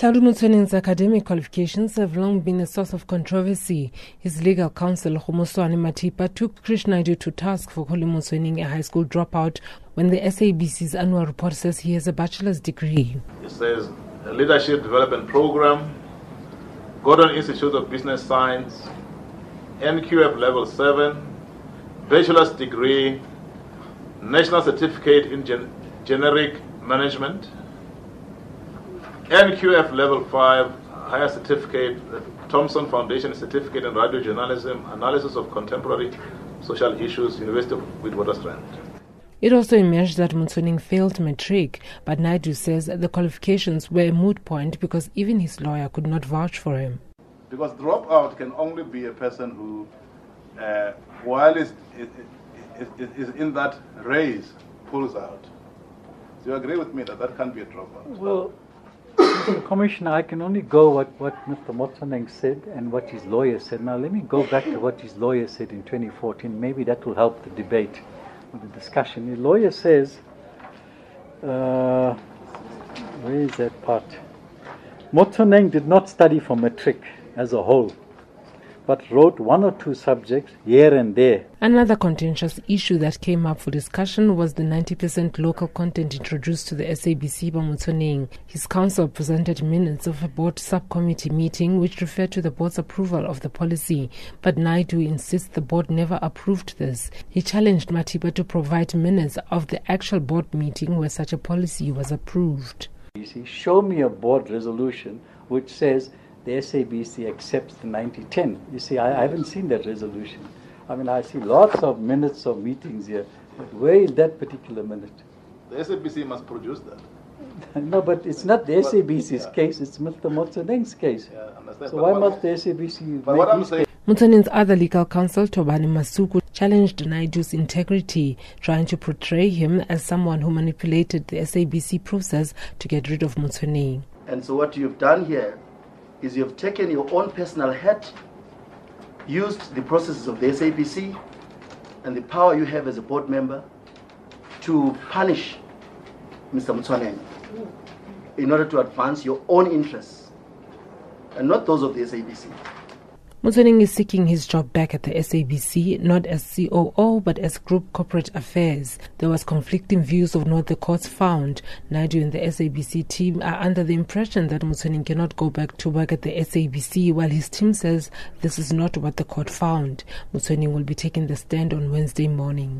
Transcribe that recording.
Hlaudi Motsoeneng's academic qualifications have long been a source of controversy. His legal counsel, Kgomoswane Mathipa, took Krish Naidoo to task for calling Motsoeneng a high school dropout when the SABC's annual report says he has a bachelor's degree. It says leadership development program, Gordon Institute of Business Science, NQF level 7, bachelor's degree, national certificate in gen- generic management, NQF Level 5 Higher Certificate, Thomson Foundation Certificate in Radio Journalism, Analysis of Contemporary Social Issues, University of Witwatersrand. It also emerged that Motsoeneng failed matric, but Naidoo says the qualifications were a moot point because even his lawyer could not vouch for him. Because dropout can only be a person who, uh, while is, is, is, is in that race, pulls out. Do you agree with me that that can't be a dropout? Well, Mr. Commissioner, I can only go what, what Mr. Motsoeneng said and what his lawyer said. Now, let me go back to what his lawyer said in 2014. Maybe that will help the debate or the discussion. His lawyer says, uh, where is that part? Motsoeneng did not study for matric as a whole but wrote one or two subjects here and there. Another contentious issue that came up for discussion was the 90% local content introduced to the SABC by Motsoeneng. His counsel presented minutes of a board subcommittee meeting which referred to the board's approval of the policy, but Naidoo insists the board never approved this. He challenged Mathipa to provide minutes of the actual board meeting where such a policy was approved. You see, show me a board resolution which says the SABC accepts the 90-10. You see, I, I, haven't seen that resolution. I mean, I see lots of minutes of meetings here, but where is that particular minute? The SABC must produce that. no, but it's not the SABC's yeah. case, it's Mr. Motsoeneng's case. Yeah, so why must the SABC but what I'm saying Motsoeneng's other legal counsel, Thabani Masuku, challenged Naidoo's integrity, trying to portray him as someone who manipulated the SABC process to get rid of Motsoeneng. And so what you've done here is you've taken your own personal hat, used the processes of the SABC and the power you have as a board member to punish Mr. Motsoeneng in order to advance your own interests and not those of the SABC. Motsoeneng is seeking his job back at the SABC, not as COO, but as Group Corporate Affairs. There was conflicting views on what the courts found. Naidoo and the SABC team are under the impression that Motsoeneng cannot go back to work at the SABC, while his team says this is not what the court found. Motsoeneng will be taking the stand on Wednesday morning.